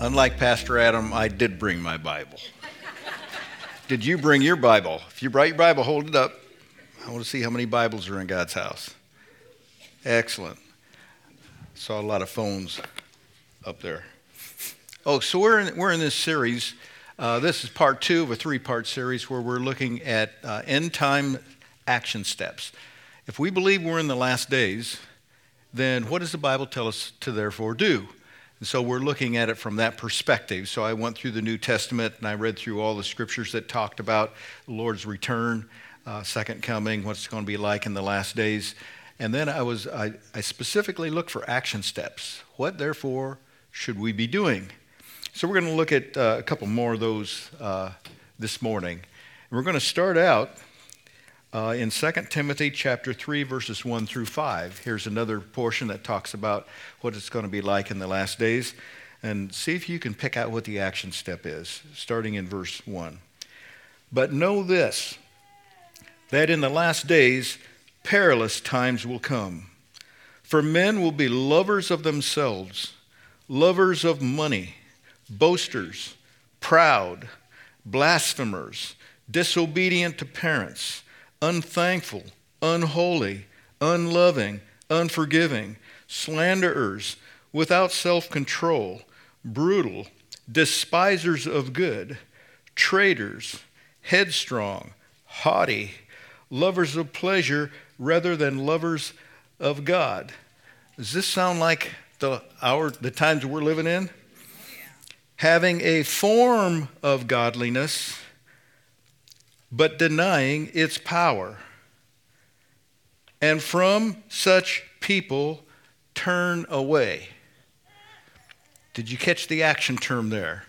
unlike Pastor Adam, I did bring my Bible. did you bring your Bible? If you brought your Bible, hold it up. I want to see how many Bibles are in God's house. Excellent. Saw a lot of phones up there. Oh, so we're in, we're in this series. Uh, this is part two of a three part series where we're looking at uh, end time action steps. If we believe we're in the last days, then what does the Bible tell us to therefore do? And so we're looking at it from that perspective. So I went through the New Testament and I read through all the scriptures that talked about the Lord's return, uh, second coming, what's going to be like in the last days. And then I was I, I specifically looked for action steps. What therefore should we be doing? So we're going to look at uh, a couple more of those uh, this morning. And we're going to start out uh, in 2 Timothy chapter 3, verses 1 through 5. Here's another portion that talks about what it's going to be like in the last days. And see if you can pick out what the action step is, starting in verse 1. But know this that in the last days perilous times will come. For men will be lovers of themselves, lovers of money, boasters, proud, blasphemers, disobedient to parents unthankful, unholy, unloving, unforgiving, slanderers, without self control, brutal, despisers of good, traitors, headstrong, haughty, lovers of pleasure rather than lovers of God. Does this sound like the hour, the times we're living in? Having a form of godliness but denying its power. And from such people turn away. Did you catch the action term there?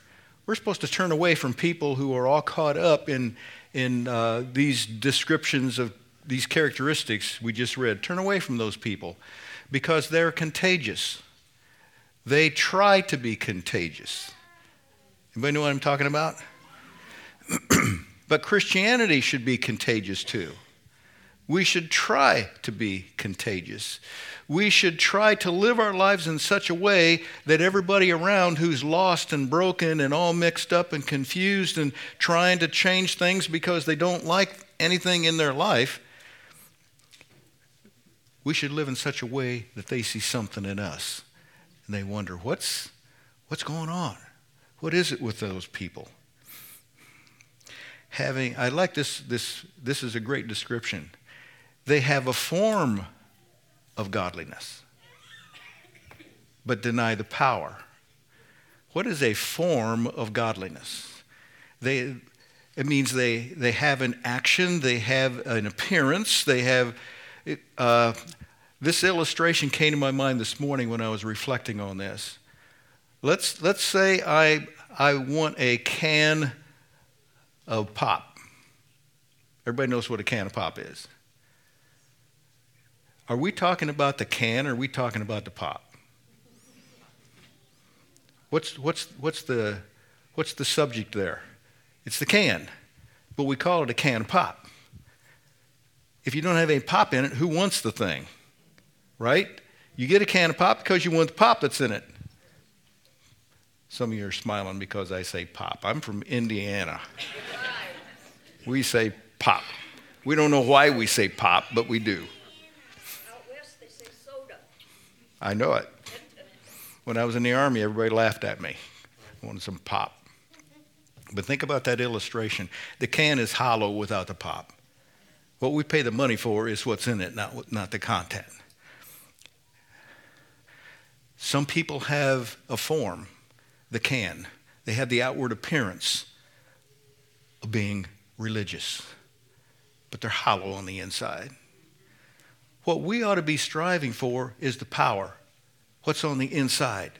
We're supposed to turn away from people who are all caught up in, in uh, these descriptions of these characteristics we just read. Turn away from those people because they're contagious. They try to be contagious. Anybody know what I'm talking about? But Christianity should be contagious too. We should try to be contagious. We should try to live our lives in such a way that everybody around who's lost and broken and all mixed up and confused and trying to change things because they don't like anything in their life, we should live in such a way that they see something in us and they wonder, what's, what's going on? What is it with those people? Having, I like this, this, this is a great description. They have a form of godliness, but deny the power. What is a form of godliness? They, it means they, they have an action, they have an appearance, they have. Uh, this illustration came to my mind this morning when I was reflecting on this. Let's, let's say I, I want a can of pop. Everybody knows what a can of pop is. Are we talking about the can or are we talking about the pop? What's, what's, what's, the, what's the subject there? It's the can, but we call it a can of pop. If you don't have any pop in it, who wants the thing? Right? You get a can of pop because you want the pop that's in it. Some of you are smiling because I say pop. I'm from Indiana we say pop. We don't know why we say pop, but we do. Out west, they say soda. I know it. When I was in the Army, everybody laughed at me. I wanted some pop. But think about that illustration. The can is hollow without the pop. What we pay the money for is what's in it, not, not the content. Some people have a form, the can. They have the outward appearance of being religious, but they're hollow on the inside. What we ought to be striving for is the power. What's on the inside?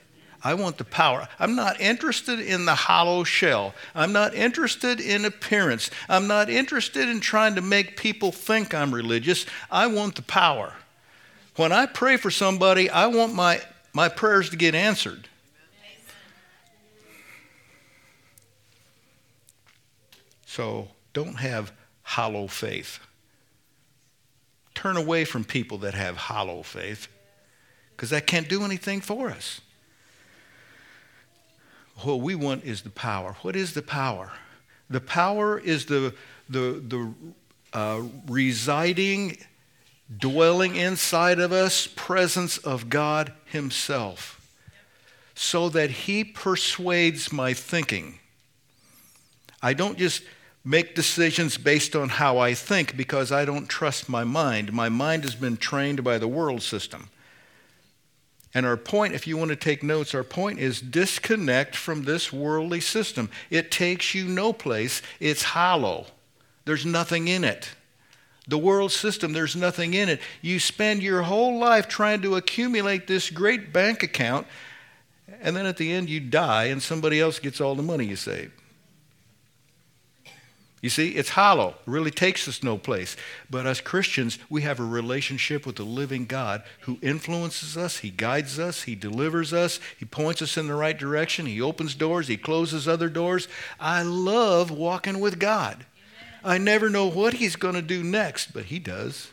I want the power. I'm not interested in the hollow shell. I'm not interested in appearance. I'm not interested in trying to make people think I'm religious. I want the power. When I pray for somebody, I want my, my prayers to get answered. So don't have hollow faith. Turn away from people that have hollow faith because that can't do anything for us. what we want is the power. What is the power? The power is the, the, the uh, residing, dwelling inside of us presence of God Himself so that He persuades my thinking. I don't just make decisions based on how I think because I don't trust my mind. My mind has been trained by the world system. And our point, if you want to take notes, our point is disconnect from this worldly system. It takes you no place, it's hollow. There's nothing in it. The world system, there's nothing in it. You spend your whole life trying to accumulate this great bank account, and then at the end you die and somebody else gets all the money you saved. You see, it's hollow. It really takes us no place. But as Christians, we have a relationship with the living God who influences us, He guides us, He delivers us, He points us in the right direction, He opens doors, He closes other doors. I love walking with God. I never know what He's going to do next, but He does.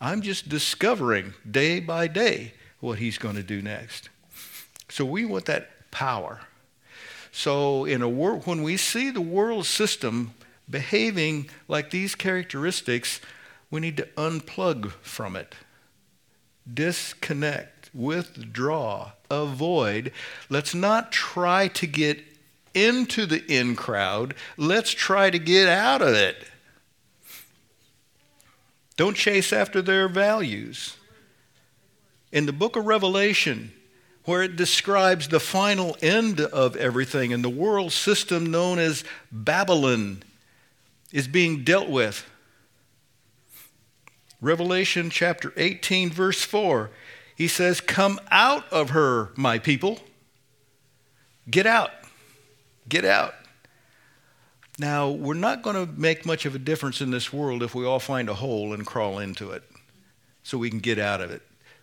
I'm just discovering day by day what He's going to do next. So we want that power. So in a when we see the world system behaving like these characteristics, we need to unplug from it, disconnect, withdraw, avoid. Let's not try to get into the in crowd, let's try to get out of it. Don't chase after their values. In the book of Revelation, where it describes the final end of everything and the world system known as Babylon is being dealt with. Revelation chapter 18, verse 4, he says, Come out of her, my people. Get out. Get out. Now, we're not going to make much of a difference in this world if we all find a hole and crawl into it so we can get out of it.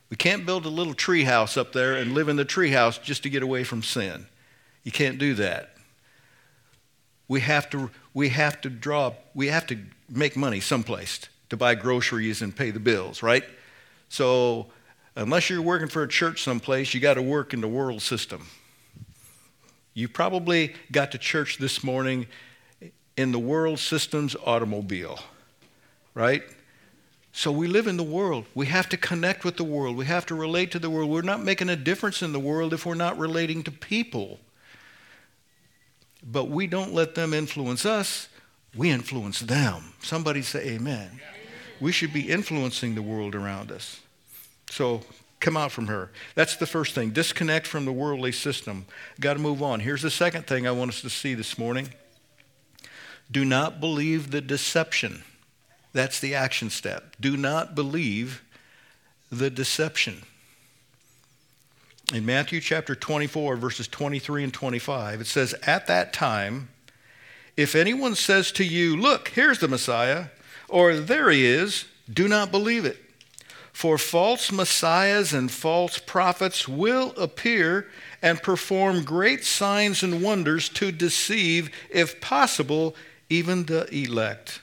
We can't build a little tree house up there and live in the tree house just to get away from sin. You can't do that. We have to we have to draw, we have to make money someplace to buy groceries and pay the bills, right? So, unless you're working for a church someplace, you got to work in the world system. You probably got to church this morning in the world system's automobile, right? So we live in the world. We have to connect with the world. We have to relate to the world. We're not making a difference in the world if we're not relating to people but we don't let them influence us, we influence them. Somebody say amen. We should be influencing the world around us. So come out from her. That's the first thing. Disconnect from the worldly system. Got to move on. Here's the second thing I want us to see this morning. Do not believe the deception. That's the action step. Do not believe the deception. In Matthew chapter 24, verses 23 and 25, it says, At that time, if anyone says to you, Look, here's the Messiah, or there he is, do not believe it. For false messiahs and false prophets will appear and perform great signs and wonders to deceive, if possible, even the elect.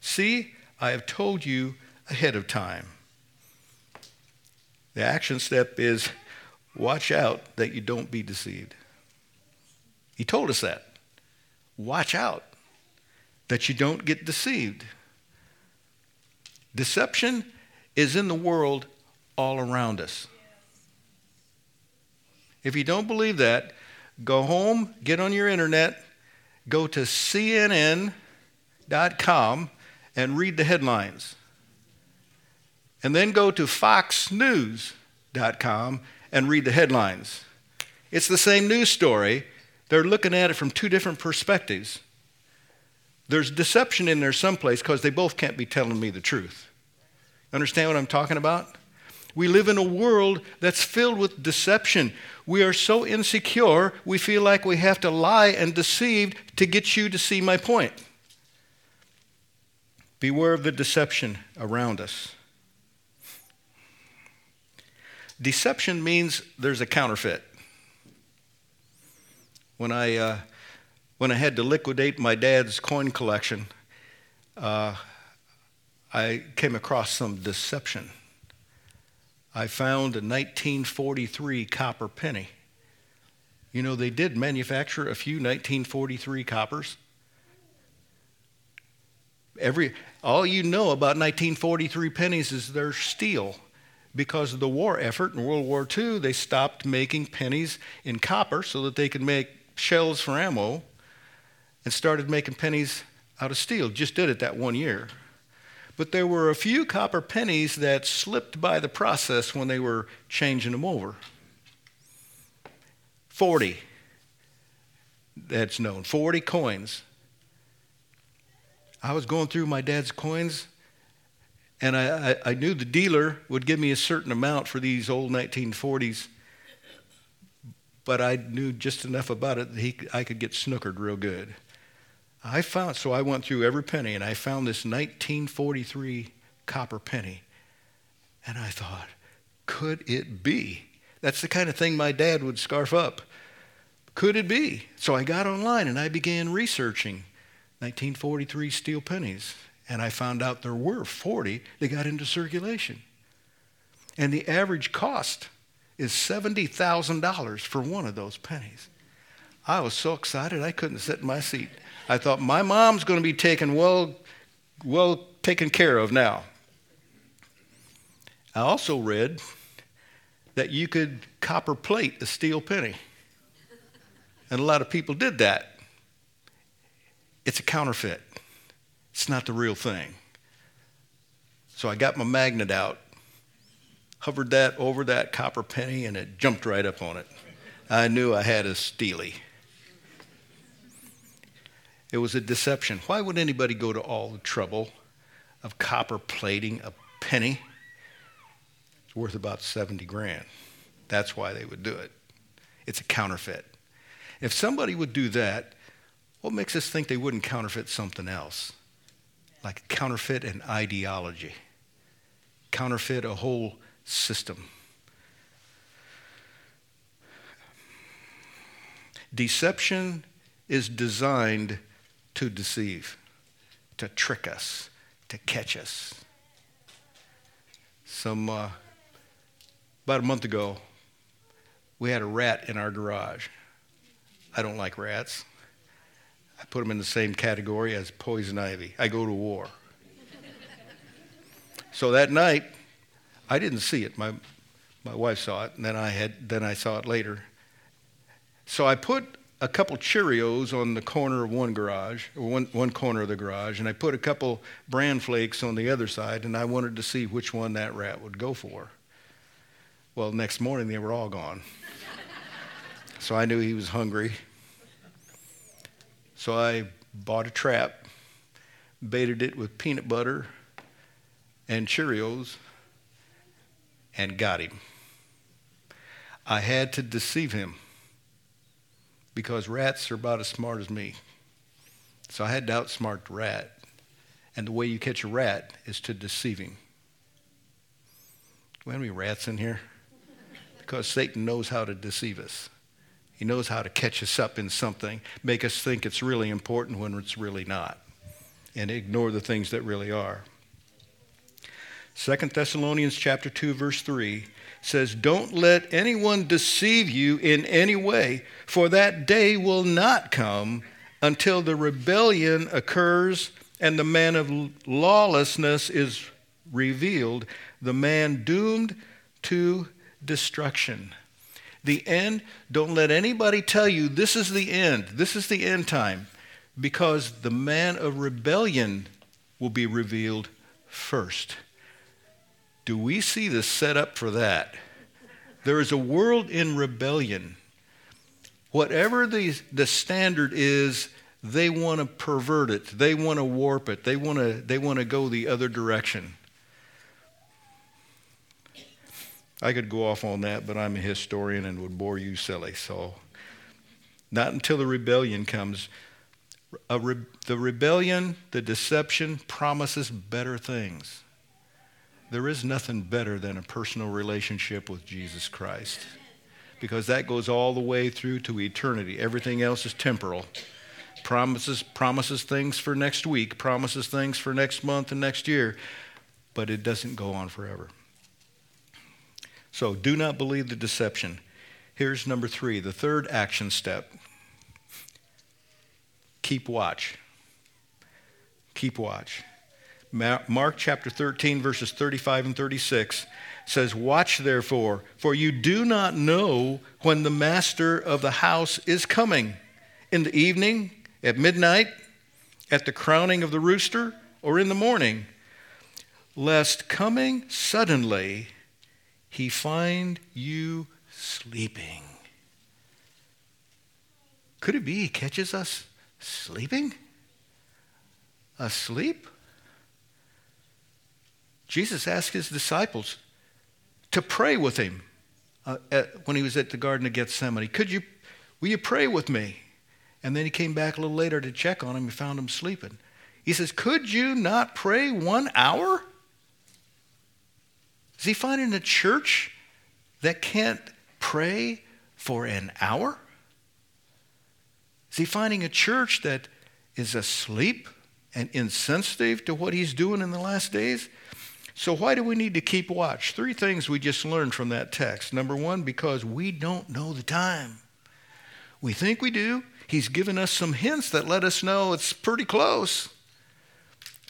See, I have told you ahead of time. The action step is Watch out that you don't be deceived. He told us that. Watch out that you don't get deceived. Deception is in the world all around us. If you don't believe that, go home, get on your internet, go to CNN.com and read the headlines. And then go to FoxNews.com and read the headlines. It's the same news story. They're looking at it from two different perspectives. There's deception in there someplace because they both can't be telling me the truth. Understand what I'm talking about? We live in a world that's filled with deception. We are so insecure, we feel like we have to lie and deceive to get you to see my point. Beware of the deception around us. Deception means there's a counterfeit. When I, uh, when I had to liquidate my dad's coin collection, uh, I came across some deception. I found a 1943 copper penny. You know, they did manufacture a few 1943 coppers. Every, all you know about 1943 pennies is they're steel. Because of the war effort in World War II, they stopped making pennies in copper so that they could make shells for ammo and started making pennies out of steel. Just did it that one year. But there were a few copper pennies that slipped by the process when they were changing them over. 40, that's known, 40 coins. I was going through my dad's coins, and I, I, I, knew the dealer would give me a certain amount for these old 1940s, but I knew just enough about it that he, I could get snookered real good. I found, so I went through every penny, and I found this 1943 copper penny, and I thought, could it be? That's the kind of thing my dad would scarf up. Could it be? So I got online and I began researching 1943 steel pennies, and I found out there were 40 that got into circulation. And the average cost is $70,000 for one of those pennies. I was so excited I couldn't sit in my seat. I thought my mom's going to be taken well, well taken care of now. I also read that you could copper plate a steel penny. And a lot of people did that. It's a counterfeit, it's not the real thing. So I got my magnet out, hovered that over that copper penny, and it jumped right up on it. I knew I had a steely. It was a deception. Why would anybody go to all the trouble of copper plating a penny? It's worth about 70 grand. That's why they would do it. It's a counterfeit. If somebody would do that, what makes us think they wouldn't counterfeit something else? Like counterfeit an ideology, counterfeit a whole system. Deception is designed to deceive, to trick us, to catch us. Some, uh, about a month ago, we had a rat in our garage. I don't like rats. I put them in the same category as poison ivy. I go to war. so that night, I didn't see it. My, my wife saw it, and then I, had, then I saw it later. So I put a couple Cheerios on the corner of one garage, one, one corner of the garage, and I put a couple bran flakes on the other side, and I wanted to see which one that rat would go for. Well, next morning they were all gone. so I knew he was hungry. So I bought a trap, baited it with peanut butter and Cheerios, and got him. I had to deceive him because rats are about as smart as me. So I had to outsmart the rat. And the way you catch a rat is to deceive him. Do we have any rats in here? Because Satan knows how to deceive us. He knows how to catch us up in something, make us think it's really important when it's really not, and ignore the things that really are. 2 Thessalonians chapter 2 verse 3 says, "Don't let anyone deceive you in any way, for that day will not come until the rebellion occurs and the man of lawlessness is revealed, the man doomed to destruction." The end, don't let anybody tell you this is the end, this is the end time, because the man of rebellion will be revealed first. Do we see the setup for that? There is a world in rebellion. Whatever the, the standard is, they want to pervert it. They want to warp it. They want to, they want to go the other direction. I could go off on that, but I'm a historian and would bore you silly. So, not until the rebellion comes. Re- the rebellion, the deception promises better things. There is nothing better than a personal relationship with Jesus Christ because that goes all the way through to eternity. Everything else is temporal. Promises, promises things for next week, promises things for next month and next year, but it doesn't go on forever. So do not believe the deception. Here's number three, the third action step keep watch. Keep watch. Mark chapter 13, verses 35 and 36 says, Watch therefore, for you do not know when the master of the house is coming in the evening, at midnight, at the crowning of the rooster, or in the morning, lest coming suddenly he find you sleeping. Could it be he catches us sleeping? Asleep? Jesus asked his disciples to pray with him uh, at, when he was at the Garden of Gethsemane. Could you, will you pray with me? And then he came back a little later to check on him and found him sleeping. He says, Could you not pray one hour? Is he finding a church that can't pray for an hour? Is he finding a church that is asleep and insensitive to what he's doing in the last days? So, why do we need to keep watch? Three things we just learned from that text. Number one, because we don't know the time. We think we do. He's given us some hints that let us know it's pretty close,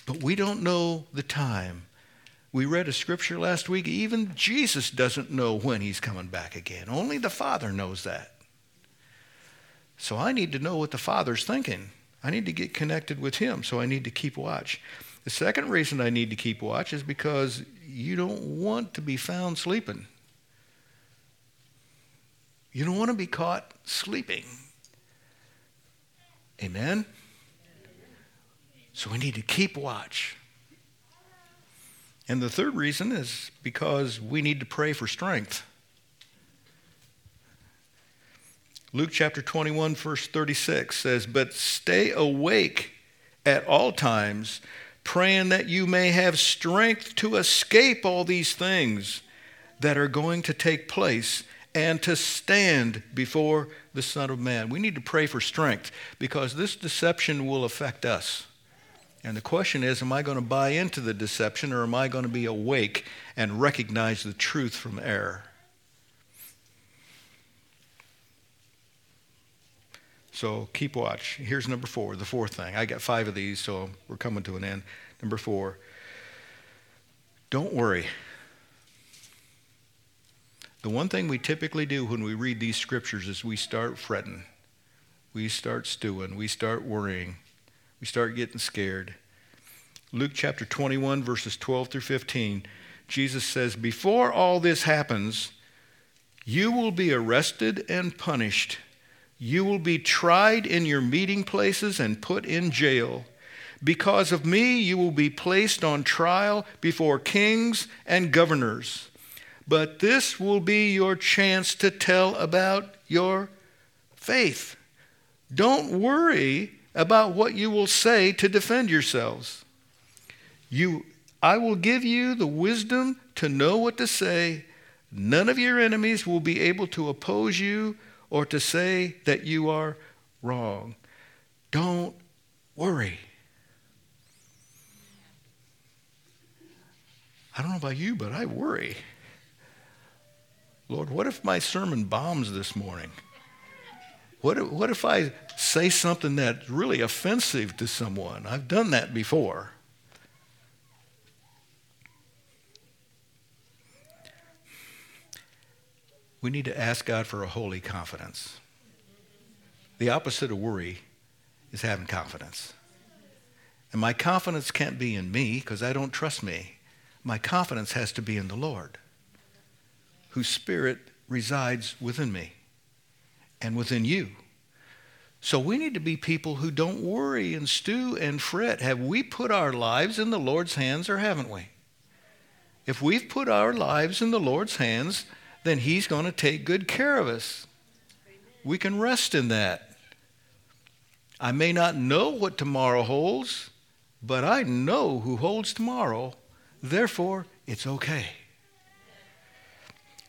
but we don't know the time. We read a scripture last week, even Jesus doesn't know when he's coming back again. Only the Father knows that. So I need to know what the Father's thinking. I need to get connected with him, so I need to keep watch. The second reason I need to keep watch is because you don't want to be found sleeping. You don't want to be caught sleeping. Amen? So we need to keep watch. And the third reason is because we need to pray for strength. Luke chapter 21, verse 36 says, But stay awake at all times praying that you may have strength to escape all these things that are going to take place and to stand before the Son of Man. We need to pray for strength because this deception will affect us. And the question is Am I going to buy into the deception or am I going to be awake and recognize the truth from error? So keep watch. Here's number four, the fourth thing. I got five of these, so we're coming to an end. Number four, don't worry. The one thing we typically do when we read these scriptures is we start fretting, we start stewing, we start worrying, we start getting scared. Luke chapter 21, verses 12 through 15, Jesus says, Before all this happens, you will be arrested and punished you will be tried in your meeting places and put in jail. Because of me, you will be placed on trial before kings and governors. But this will be your chance to tell about your faith. Don't worry about what you will say to defend yourselves. You, I will give you the wisdom to know what to say. None of your enemies will be able to oppose you or to say that you are wrong. Don't worry. I don't know about you, but I worry. Lord, what if my sermon bombs this morning? What if, what if I say something that's really offensive to someone? I've done that before. we need to ask God for a holy confidence. The opposite of worry is having confidence. And my confidence can't be in me because I don't trust me. My confidence has to be in the Lord, whose spirit resides within me and within you. So we need to be people who don't worry and stew and fret. Have we put our lives in the Lord's hands or haven't we? If we've put our lives in the Lord's hands, then He's going to take good care of us. We can rest in that. I may not know what tomorrow holds, but I know who holds tomorrow. Therefore, it's okay.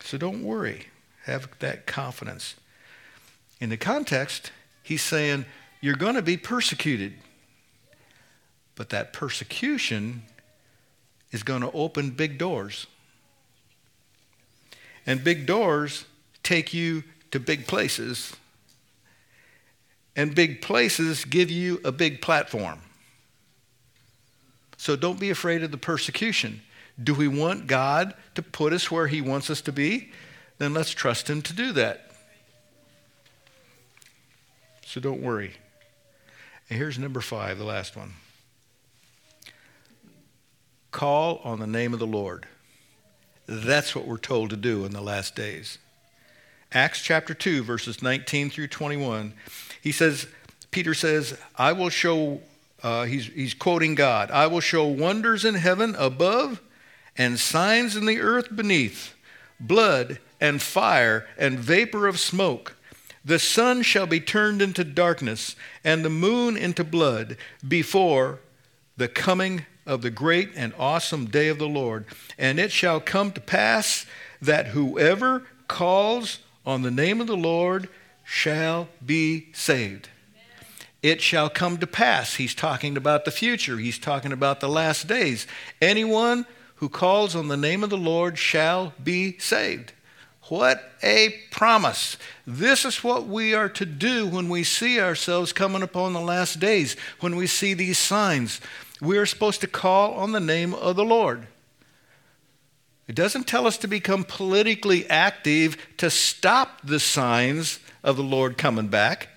So don't worry. Have that confidence. In the context, he's saying, You're going to be persecuted. But that persecution is going to open big doors. And big doors take you to big places, and big places give you a big platform. So don't be afraid of the persecution. Do we want God to put us where He wants us to be? Then let's trust Him to do that. So don't worry. And here's number five, the last one call on the name of the Lord. That's what we're told to do in the last days. Acts chapter 2, verses 19 through 21. He says, Peter says, I will show, uh, he's, he's quoting God, I will show wonders in heaven above and signs in the earth beneath, blood and fire and vapor of smoke. The sun shall be turned into darkness and the moon into blood before the coming of the great and awesome day of the Lord. And it shall come to pass that whoever calls on the name of the Lord shall be saved. It shall come to pass. He's talking about the future. He's talking about the last days. Anyone who calls on the name of the Lord shall be saved. What a promise. This is what we are to do when we see ourselves coming upon the last days, when we see these signs. We are supposed to call on the name of the Lord. It doesn't tell us to become politically active to stop the signs of the Lord coming back.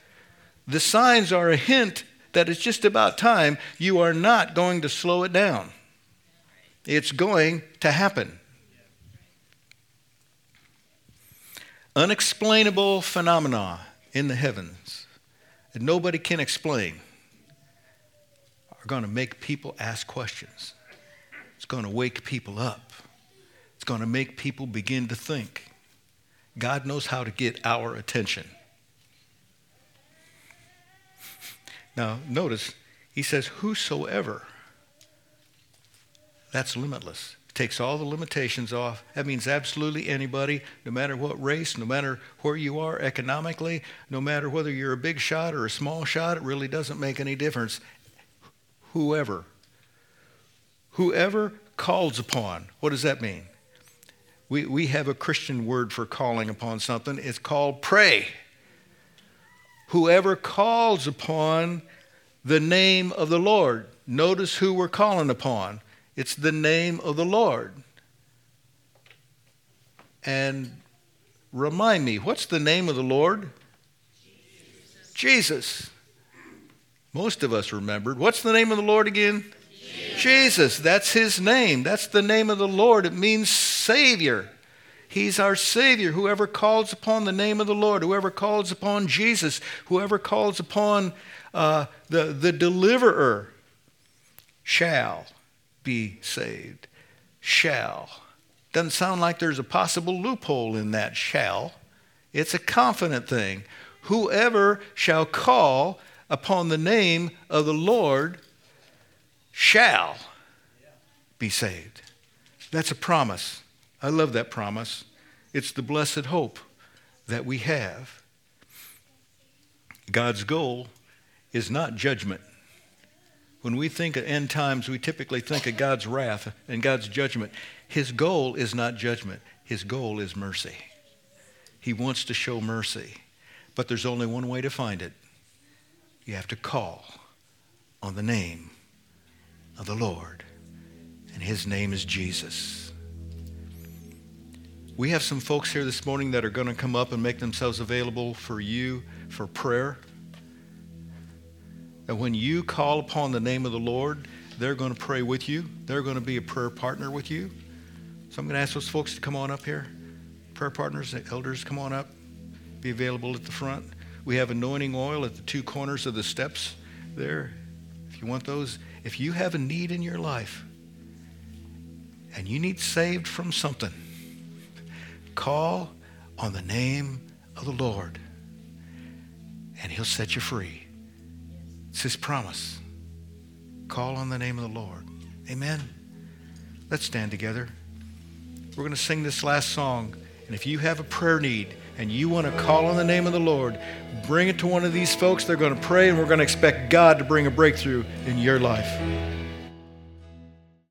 The signs are a hint that it's just about time. You are not going to slow it down, it's going to happen. Unexplainable phenomena in the heavens that nobody can explain are going to make people ask questions. It's going to wake people up. It's going to make people begin to think. God knows how to get our attention. Now, notice, he says, Whosoever. That's limitless. Takes all the limitations off. That means absolutely anybody, no matter what race, no matter where you are economically, no matter whether you're a big shot or a small shot, it really doesn't make any difference whoever. Whoever calls upon. What does that mean? We, we have a Christian word for calling upon something. It's called pray. Whoever calls upon the name of the Lord. Notice who we're calling upon. It's the name of the Lord. And remind me, what's the name of the Lord? Jesus. Jesus. Most of us remembered. What's the name of the Lord again? Jesus. Jesus. That's his name. That's the name of the Lord. It means Savior. He's our Savior. Whoever calls upon the name of the Lord, whoever calls upon Jesus, whoever calls upon uh, the, the deliverer, shall be saved. Shall. Doesn't sound like there's a possible loophole in that shall. It's a confident thing. Whoever shall call upon the name of the Lord shall be saved. That's a promise. I love that promise. It's the blessed hope that we have. God's goal is not judgment. When we think of end times, we typically think of God's wrath and God's judgment. His goal is not judgment, His goal is mercy. He wants to show mercy. But there's only one way to find it you have to call on the name of the Lord, and his name is Jesus. We have some folks here this morning that are going to come up and make themselves available for you for prayer. And when you call upon the name of the Lord, they're going to pray with you. They're going to be a prayer partner with you. So I'm going to ask those folks to come on up here. Prayer partners, elders, come on up. Be available at the front. We have anointing oil at the two corners of the steps there. If you want those, if you have a need in your life and you need saved from something, call on the name of the Lord and he'll set you free. It's his promise. Call on the name of the Lord. Amen. Let's stand together. We're going to sing this last song. And if you have a prayer need, and you want to call on the name of the Lord, bring it to one of these folks. They're going to pray, and we're going to expect God to bring a breakthrough in your life.